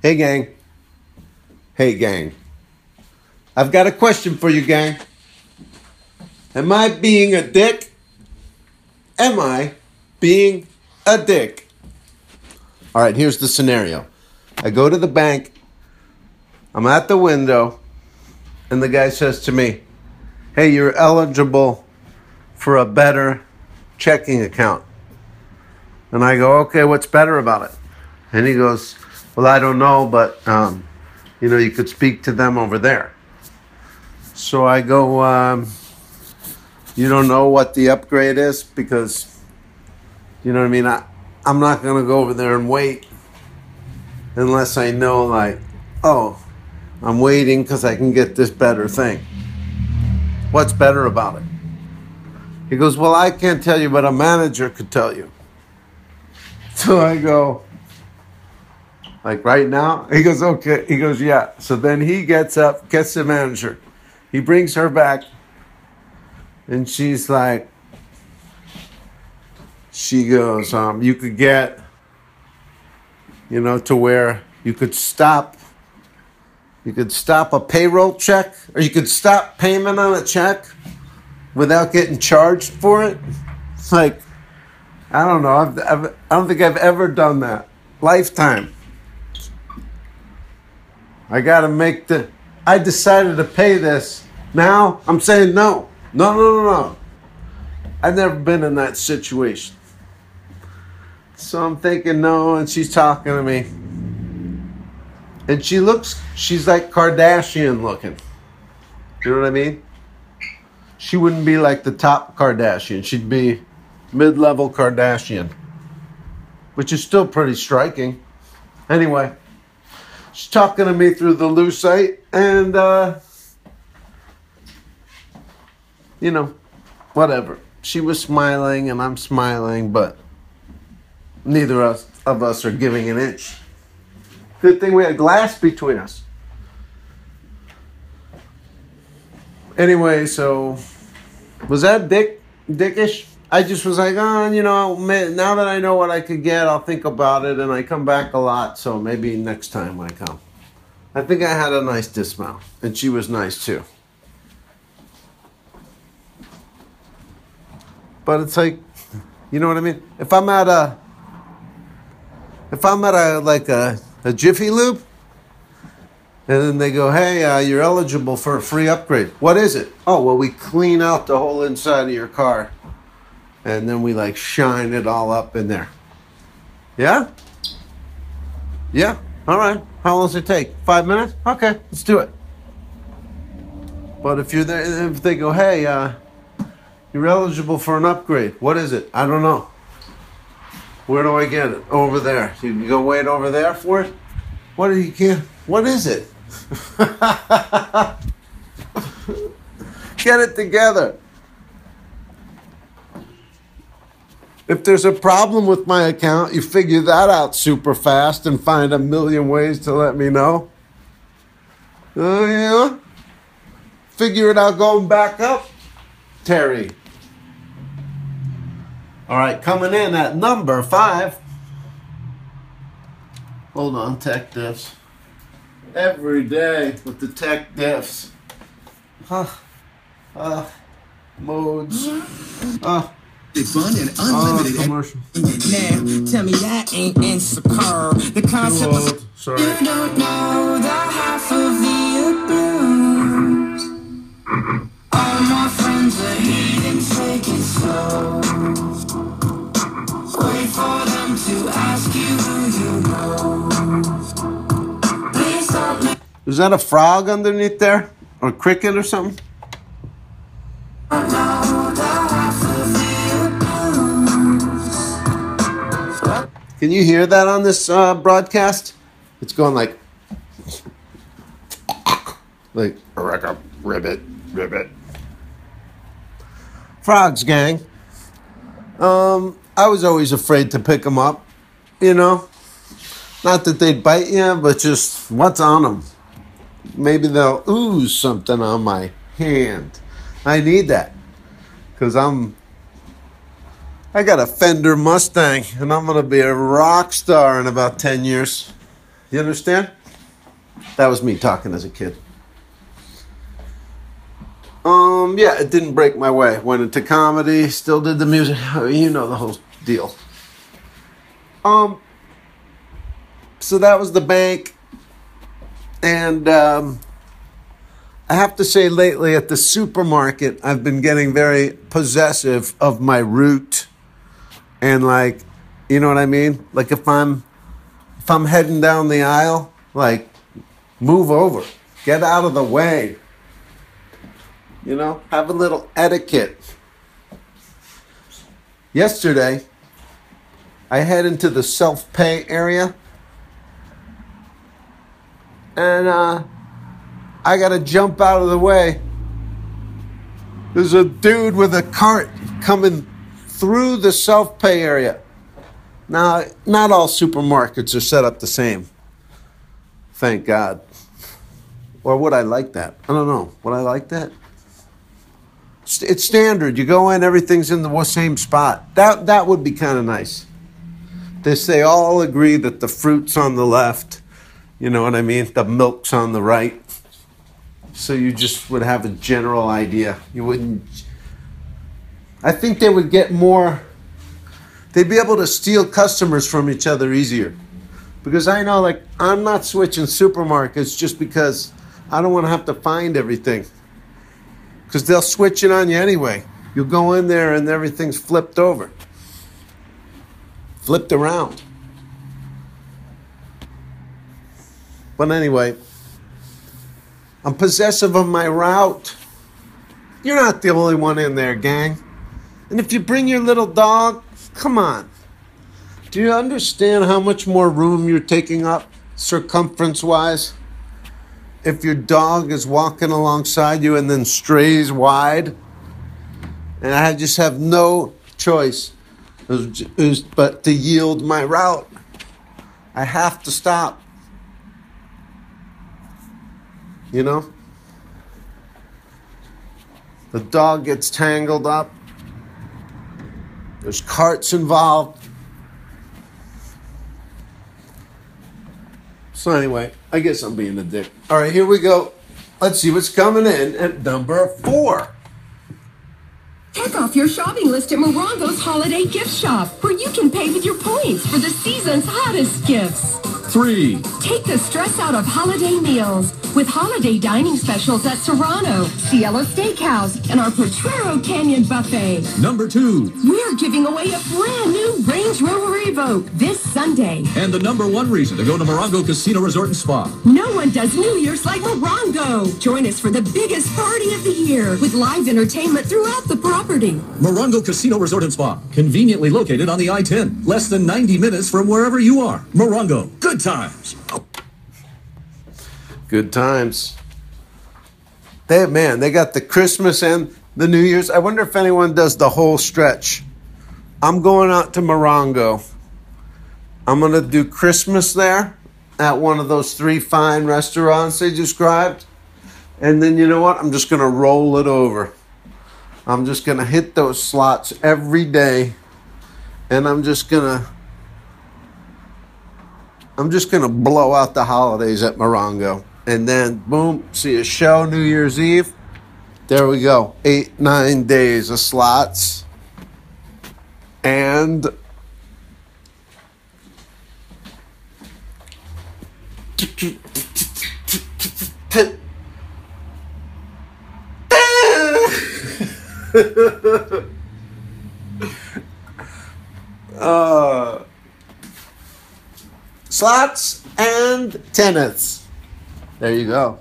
Hey, gang. Hey, gang. I've got a question for you, gang. Am I being a dick? Am I being a dick? All right, here's the scenario I go to the bank, I'm at the window, and the guy says to me, Hey, you're eligible for a better checking account. And I go, Okay, what's better about it? And he goes, Well, I don't know, but um, you know, you could speak to them over there. So I go, um, You don't know what the upgrade is? Because, you know what I mean? I, I'm not going to go over there and wait unless I know, like, oh, I'm waiting because I can get this better thing. What's better about it? He goes, Well, I can't tell you, but a manager could tell you. So I go, like right now? He goes, Okay. He goes, Yeah. So then he gets up, gets the manager. He brings her back, and she's like, She goes, um, You could get, you know, to where you could stop you could stop a payroll check, or you could stop payment on a check without getting charged for it. It's like, I don't know. I've, I've, I don't think I've ever done that. Lifetime. I got to make the. I decided to pay this. Now I'm saying no. No, no, no, no. I've never been in that situation. So I'm thinking no, and she's talking to me. And she looks, she's like Kardashian looking. You know what I mean? She wouldn't be like the top Kardashian. She'd be mid level Kardashian, which is still pretty striking. Anyway, she's talking to me through the Lucite, and, uh, you know, whatever. She was smiling, and I'm smiling, but neither of us, of us are giving an inch. Good thing we had glass between us. Anyway, so was that dick dickish? I just was like, oh, you know, now that I know what I could get, I'll think about it, and I come back a lot, so maybe next time I come. I think I had a nice dismount, and she was nice too. But it's like, you know what I mean? If I'm at a, if I'm at a like a a Jiffy Lube, and then they go, "Hey, uh, you're eligible for a free upgrade." What is it? Oh, well, we clean out the whole inside of your car, and then we like shine it all up in there. Yeah. Yeah. All right. How long does it take? Five minutes? Okay, let's do it. But if you're there, if they go, "Hey, uh, you're eligible for an upgrade," what is it? I don't know. Where do I get it? Over there. You can go wait over there for it? What do you can what is it? get it together. If there's a problem with my account, you figure that out super fast and find a million ways to let me know. Oh, uh, yeah? Figure it out going back up, Terry. All right, coming in at number five. Hold on, tech diffs. Every day with the tech diffs. Huh. Uh, modes. Uh, fun and unlimited. Uh, commercial. Now, tell me that ain't insecure. The concept was. Sorry. You don't know the half of the abuse. All my friends are hating, take it slow. Wait for them to ask you who you know. Please don't Is that a frog underneath there? Or a cricket or something? Can you hear that on this uh, broadcast? It's going like, like a ribbit, ribbit. Frogs, gang. Um, I was always afraid to pick them up, you know. Not that they'd bite you, but just what's on them. Maybe they'll ooze something on my hand. I need that because I'm I got a Fender Mustang, and I'm gonna be a rock star in about ten years. You understand? That was me talking as a kid. Um, yeah, it didn't break my way. Went into comedy, still did the music. You know the whole deal. Um, so that was the bank, and um, I have to say, lately at the supermarket, I've been getting very possessive of my route, and like, you know what I mean? Like if I'm if I'm heading down the aisle, like, move over, get out of the way. You know, have a little etiquette. Yesterday, I head into the self pay area. And uh, I got to jump out of the way. There's a dude with a cart coming through the self pay area. Now, not all supermarkets are set up the same. Thank God. Or would I like that? I don't know. Would I like that? It's standard. You go in, everything's in the same spot. That that would be kind of nice. They say all agree that the fruit's on the left. You know what I mean? The milk's on the right. So you just would have a general idea. You wouldn't. I think they would get more. They'd be able to steal customers from each other easier. Because I know, like, I'm not switching supermarkets just because I don't want to have to find everything because they'll switch it on you anyway. You'll go in there and everything's flipped over, flipped around. But anyway, I'm possessive of my route. You're not the only one in there, gang. And if you bring your little dog, come on. Do you understand how much more room you're taking up circumference wise? if your dog is walking alongside you and then strays wide, and I just have no choice but to yield my route. I have to stop. You know? The dog gets tangled up. There's carts involved. So anyway, I guess I'm being a dick. All right, here we go. Let's see what's coming in at number four. Check off your shopping list at Morongo's Holiday Gift Shop, where you can pay with your points for the season's hottest gifts. Three. Take the stress out of holiday meals with holiday dining specials at Serrano, Cielo Steakhouse, and our Potrero Canyon Buffet. Number two. We're giving away a brand new Range Rover Evoque this Sunday. And the number one reason to go to Morongo Casino Resort and Spa. No one does New Year's like Morongo. Join us for the biggest party of the year with live entertainment throughout the property. Morongo Casino Resort and Spa, conveniently located on the I-10, less than 90 minutes from wherever you are. Morongo, good times. Good times. They man, they got the Christmas and the New Year's. I wonder if anyone does the whole stretch. I'm going out to Morongo. I'm gonna do Christmas there at one of those three fine restaurants they described. And then you know what? I'm just gonna roll it over. I'm just gonna hit those slots every day. And I'm just gonna I'm just gonna blow out the holidays at Morongo and then boom, see a show New Year's Eve. There we go. Eight, nine days of slots. And uh, slots and tennis. There you go.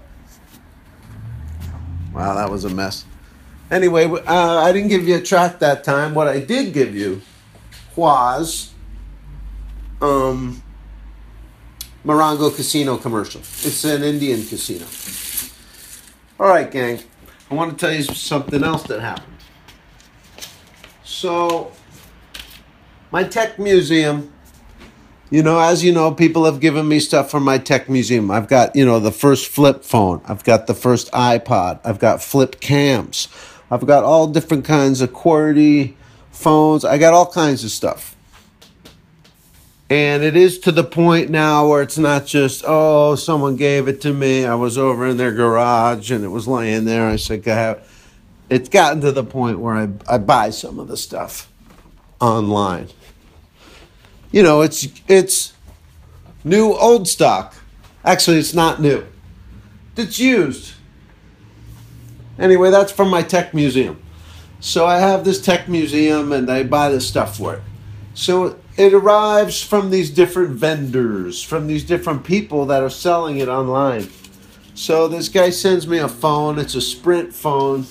Wow, that was a mess. Anyway, uh, I didn't give you a track that time. What I did give you was um, Morongo Casino commercial. It's an Indian casino. All right, gang. I want to tell you something else that happened. So, my tech museum you know, as you know, people have given me stuff from my tech museum. I've got, you know, the first flip phone. I've got the first iPod. I've got flip cams. I've got all different kinds of QWERTY phones. I got all kinds of stuff. And it is to the point now where it's not just, oh, someone gave it to me. I was over in their garage and it was laying there. I said, "Go ahead." It's gotten to the point where I, I buy some of the stuff online. You know, it's it's new old stock. Actually, it's not new. It's used. Anyway, that's from my tech museum. So I have this tech museum and I buy this stuff for it. So it arrives from these different vendors, from these different people that are selling it online. So this guy sends me a phone. It's a Sprint phone.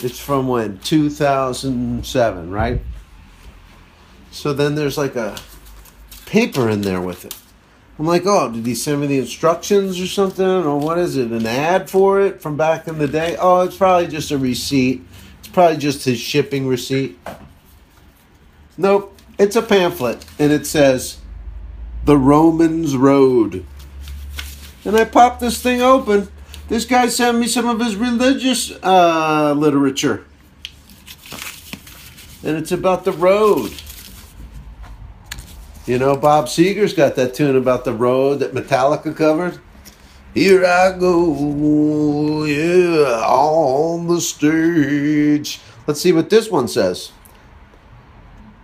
It's from when? 2007, right? So then there's like a paper in there with it. I'm like, oh, did he send me the instructions or something? Or what is it? An ad for it from back in the day? Oh, it's probably just a receipt. It's probably just his shipping receipt. Nope, it's a pamphlet and it says The Romans Road. And I pop this thing open. This guy sent me some of his religious uh, literature. And it's about the road. You know, Bob Seger's got that tune about the road that Metallica covered. Here I go, yeah, on the stage. Let's see what this one says.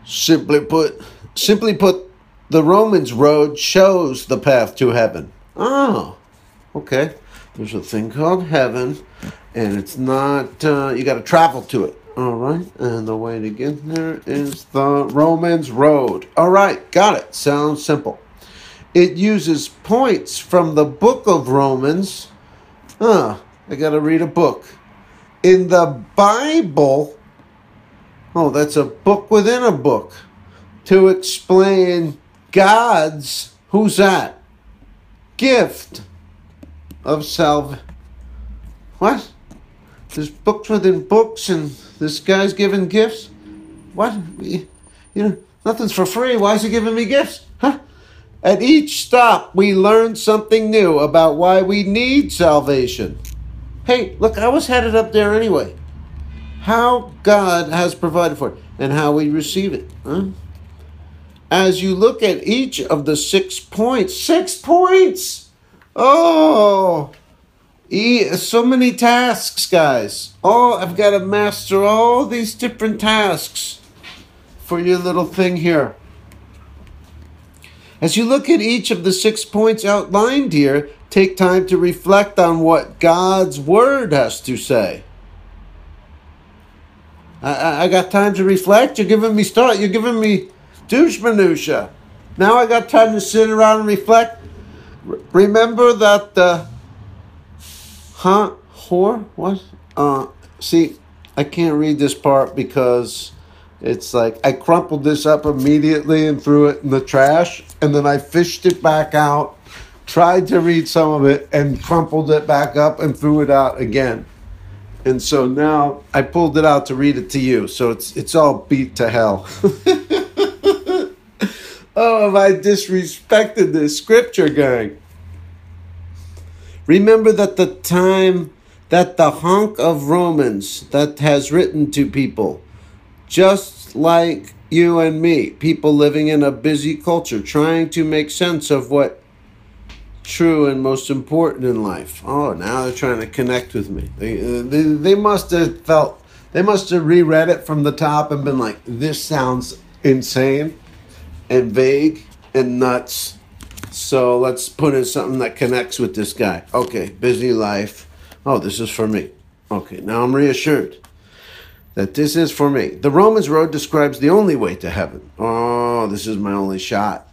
Simply put, simply put, the Romans road shows the path to heaven. Oh, okay. There's a thing called heaven, and it's not. Uh, you got to travel to it. All right, and the way to get there is the Romans road. All right, got it. Sounds simple. It uses points from the book of Romans. Huh, I got to read a book. In the Bible, oh, that's a book within a book to explain God's, who's that? Gift of salvation. What? There's books within books, and this guy's giving gifts. What? You know, nothing's for free. Why is he giving me gifts? Huh? At each stop, we learn something new about why we need salvation. Hey, look, I was headed up there anyway. How God has provided for it and how we receive it. Huh? As you look at each of the six points, six points! Oh! E- so many tasks, guys. Oh, I've got to master all these different tasks for your little thing here. As you look at each of the six points outlined here, take time to reflect on what God's Word has to say. I, I, I got time to reflect. You're giving me start. You're giving me douche minutia. Now I got time to sit around and reflect. R- remember that. Uh, Huh? Whore? What? Uh, see, I can't read this part because it's like I crumpled this up immediately and threw it in the trash, and then I fished it back out, tried to read some of it, and crumpled it back up and threw it out again. And so now I pulled it out to read it to you. So it's it's all beat to hell. oh, have I disrespected this scripture gang? Remember that the time that the hunk of Romans that has written to people, just like you and me, people living in a busy culture, trying to make sense of what true and most important in life. Oh, now they're trying to connect with me. They, they, they must have felt, they must have reread it from the top and been like, this sounds insane and vague and nuts. So let's put in something that connects with this guy. Okay, busy life. Oh, this is for me. Okay, now I'm reassured that this is for me. The Romans road describes the only way to heaven. Oh, this is my only shot.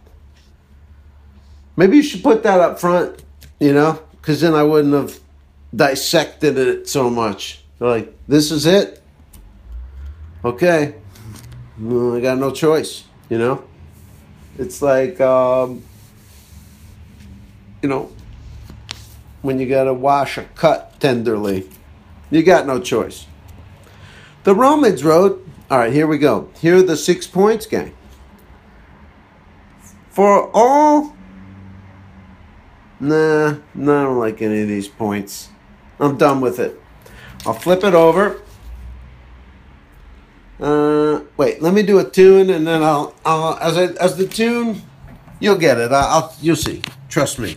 Maybe you should put that up front, you know, because then I wouldn't have dissected it so much. Like, this is it. Okay, Well, I got no choice, you know. It's like, um, you know, when you got to wash a cut tenderly, you got no choice. The Romans road, all right, here we go. Here are the six points, gang. For all, nah, nah, I don't like any of these points. I'm done with it. I'll flip it over. Uh, Wait, let me do a tune, and then I'll, I'll as I, as the tune, you'll get it. I, I'll you'll see. Trust me.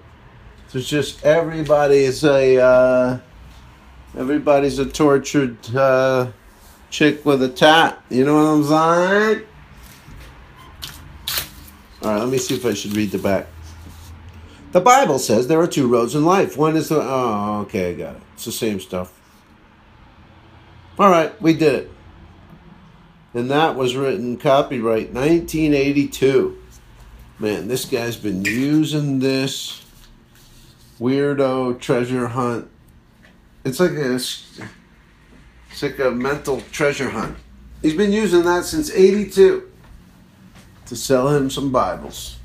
There's just everybody's a uh, everybody's a tortured uh, chick with a tat. You know what I'm saying? All right, let me see if I should read the back. The Bible says there are two roads in life. One is the oh, okay, I got it. It's the same stuff. All right, we did it. And that was written copyright 1982. Man, this guy's been using this weirdo treasure hunt. It's like a it's like a mental treasure hunt. He's been using that since 82 to sell him some Bibles.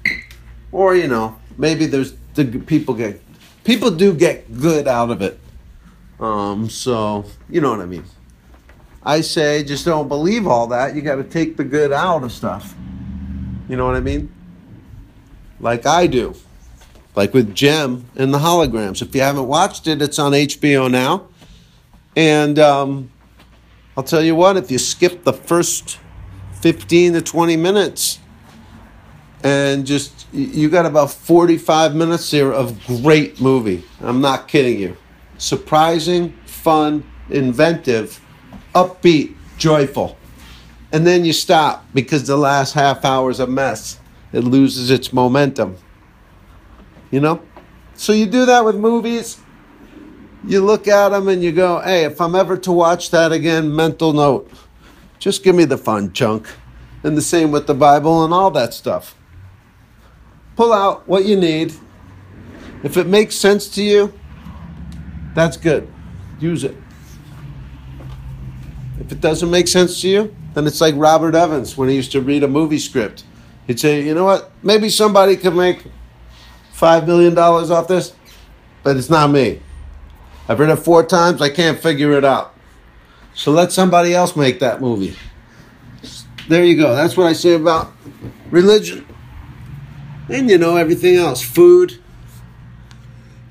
Or, you know, maybe there's the people get people do get good out of it. Um, so, you know what I mean. I say just don't believe all that. You got to take the good out of stuff. You know what I mean? Like I do. Like with Jem and the holograms. If you haven't watched it, it's on HBO now. And um, I'll tell you what, if you skip the first 15 to 20 minutes and just, you got about 45 minutes here of great movie. I'm not kidding you. Surprising, fun, inventive, upbeat, joyful. And then you stop because the last half hour is a mess. It loses its momentum. You know? So you do that with movies. You look at them and you go, hey, if I'm ever to watch that again, mental note, just give me the fun chunk. And the same with the Bible and all that stuff. Pull out what you need. If it makes sense to you, that's good. Use it. If it doesn't make sense to you, then it's like Robert Evans when he used to read a movie script. He'd say, you know what? Maybe somebody could make $5 million off this, but it's not me. I've read it four times, I can't figure it out. So let somebody else make that movie. There you go. That's what I say about religion. And you know, everything else. Food.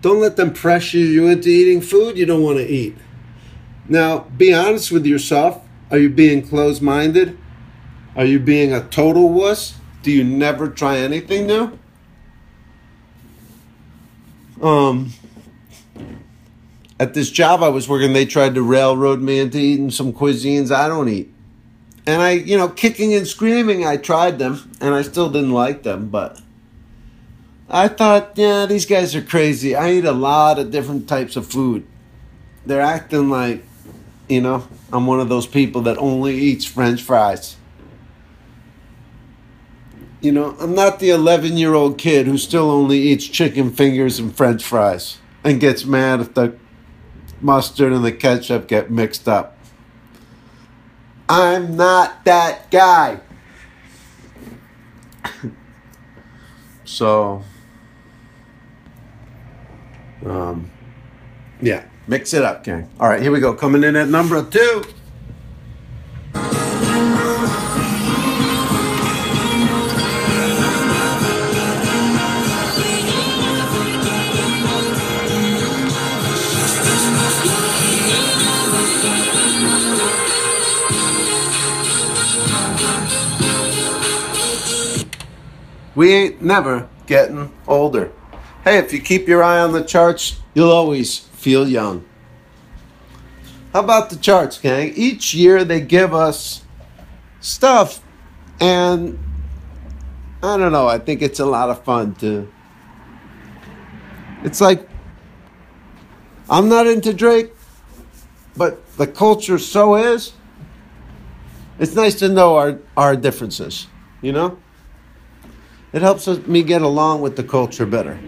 Don't let them pressure you into eating food you don't want to eat. Now, be honest with yourself. Are you being closed minded? Are you being a total wuss? Do you never try anything new? Um, at this job I was working, they tried to railroad me into eating some cuisines I don't eat. And I, you know, kicking and screaming, I tried them and I still didn't like them, but I thought, yeah, these guys are crazy. I eat a lot of different types of food. They're acting like, you know, I'm one of those people that only eats french fries. You know, I'm not the 11 year old kid who still only eats chicken fingers and french fries and gets mad if the mustard and the ketchup get mixed up. I'm not that guy. so, um, yeah, mix it up, gang. All right, here we go. Coming in at number two. We ain't never getting older. Hey, if you keep your eye on the charts, you'll always feel young. How about the charts, gang? Each year they give us stuff, and I don't know, I think it's a lot of fun to. It's like, I'm not into Drake, but the culture so is. It's nice to know our, our differences, you know? It helps me get along with the culture better.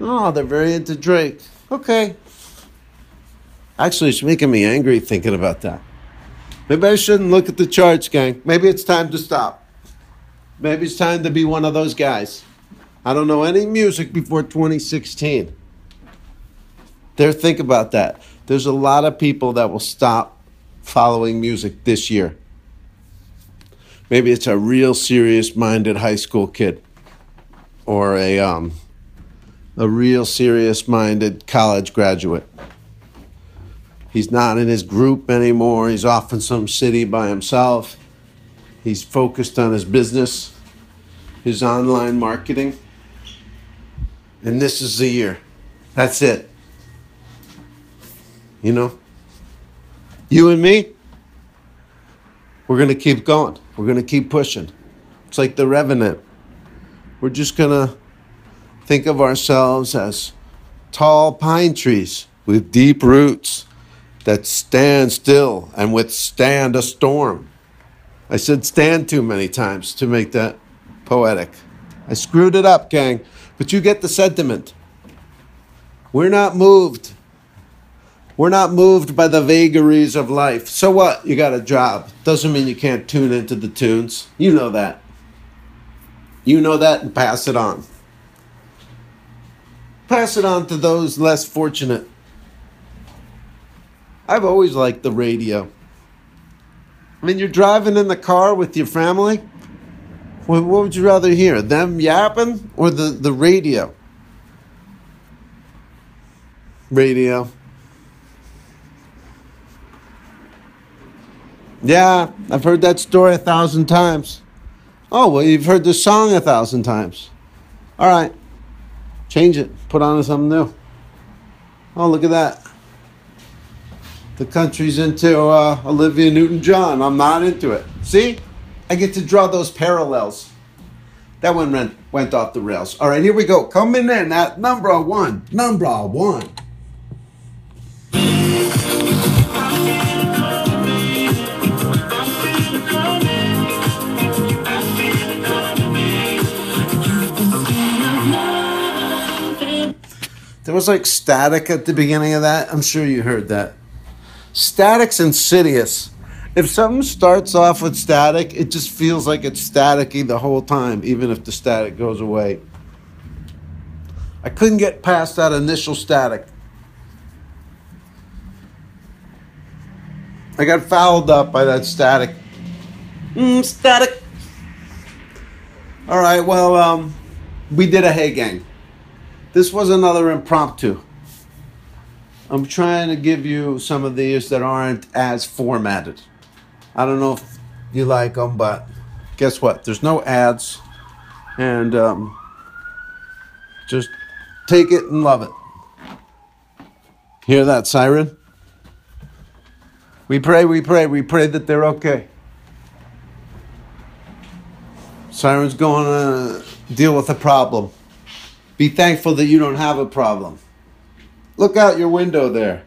Oh, they're very into Drake. Okay. Actually, it's making me angry thinking about that. Maybe I shouldn't look at the charts, gang. Maybe it's time to stop. Maybe it's time to be one of those guys. I don't know any music before 2016. There, think about that. There's a lot of people that will stop following music this year. Maybe it's a real serious minded high school kid or a, um, a real serious minded college graduate. He's not in his group anymore. He's off in some city by himself. He's focused on his business, his online marketing. And this is the year. That's it. You know? You and me, we're going to keep going. We're going to keep pushing. It's like the Revenant. We're just going to think of ourselves as tall pine trees with deep roots that stand still and withstand a storm. I said stand too many times to make that poetic. I screwed it up, gang, but you get the sentiment. We're not moved. We're not moved by the vagaries of life. So what? You got a job. Doesn't mean you can't tune into the tunes. You know that. You know that and pass it on. Pass it on to those less fortunate. I've always liked the radio. I mean, you're driving in the car with your family. What, would you rather hear? Them yapping or the, the radio? Radio. Yeah, I've heard that story a thousand times. Oh, well, you've heard the song a thousand times. All right, change it. Put on something new. Oh, look at that. The country's into uh, Olivia Newton John. I'm not into it. See? I get to draw those parallels. That one went, went off the rails. All right, here we go. Coming in at number one. Number one. There was like static at the beginning of that. I'm sure you heard that. Static's insidious. If something starts off with static, it just feels like it's staticky the whole time, even if the static goes away. I couldn't get past that initial static. I got fouled up by that static. Mm, static. All right, well, um, we did a Hey Gang. This was another impromptu. I'm trying to give you some of these that aren't as formatted. I don't know if you like them, but guess what? There's no ads, and um, just take it and love it. Hear that siren? We pray, we pray, we pray that they're okay. Siren's going to deal with a problem. Be thankful that you don't have a problem. Look out your window there.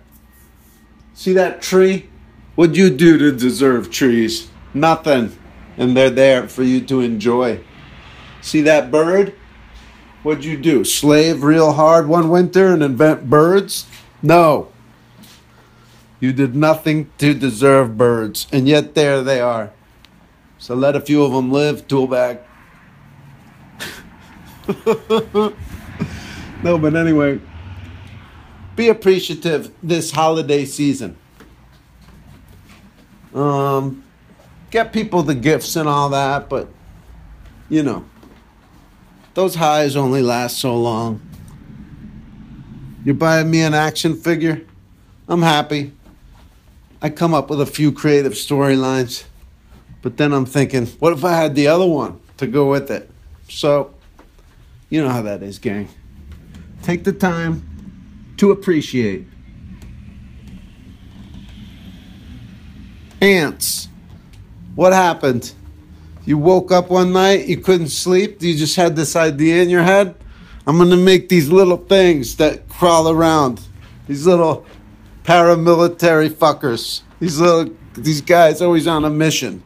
See that tree? What'd you do to deserve trees? Nothing. And they're there for you to enjoy. See that bird? What'd you do? Slave real hard one winter and invent birds? No. You did nothing to deserve birds, and yet there they are. So let a few of them live, toolbag. no, but anyway, be appreciative this holiday season. Um, get people the gifts and all that, but you know, those highs only last so long. You're buying me an action figure? I'm happy. I come up with a few creative storylines, but then I'm thinking, what if I had the other one to go with it? So, you know how that is, gang. Take the time to appreciate. Ants. What happened? You woke up one night, you couldn't sleep, you just had this idea in your head. I'm gonna make these little things that crawl around. These little paramilitary fuckers. These little these guys always on a mission.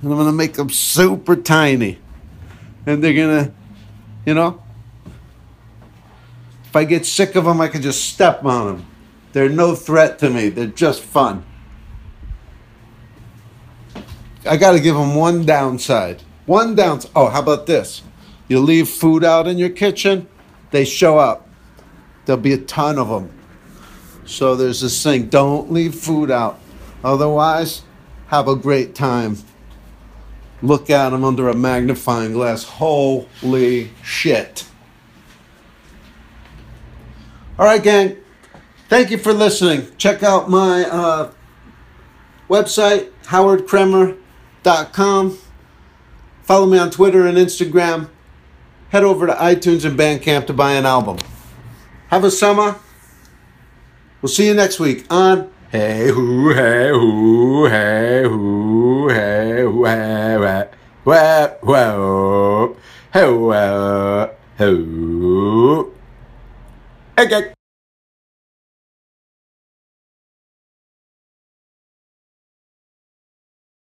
And I'm gonna make them super tiny. And they're gonna, you know, if I get sick of them, I can just step on them. They're no threat to me. They're just fun. I got to give them one downside. One downside. Oh, how about this? You leave food out in your kitchen, they show up. There'll be a ton of them. So there's this thing don't leave food out. Otherwise, have a great time. Look at them under a magnifying glass. Holy shit. All right, gang. Thank you for listening. Check out my uh, website, howardkremer.com. Follow me on Twitter and Instagram. Head over to iTunes and Bandcamp to buy an album. Have a summer. We'll see you next week on Hey Hoo Hey Hoo Hey Hoo Hey Hoo Hey Wah Wah Wah Hey Wah Hey Okay.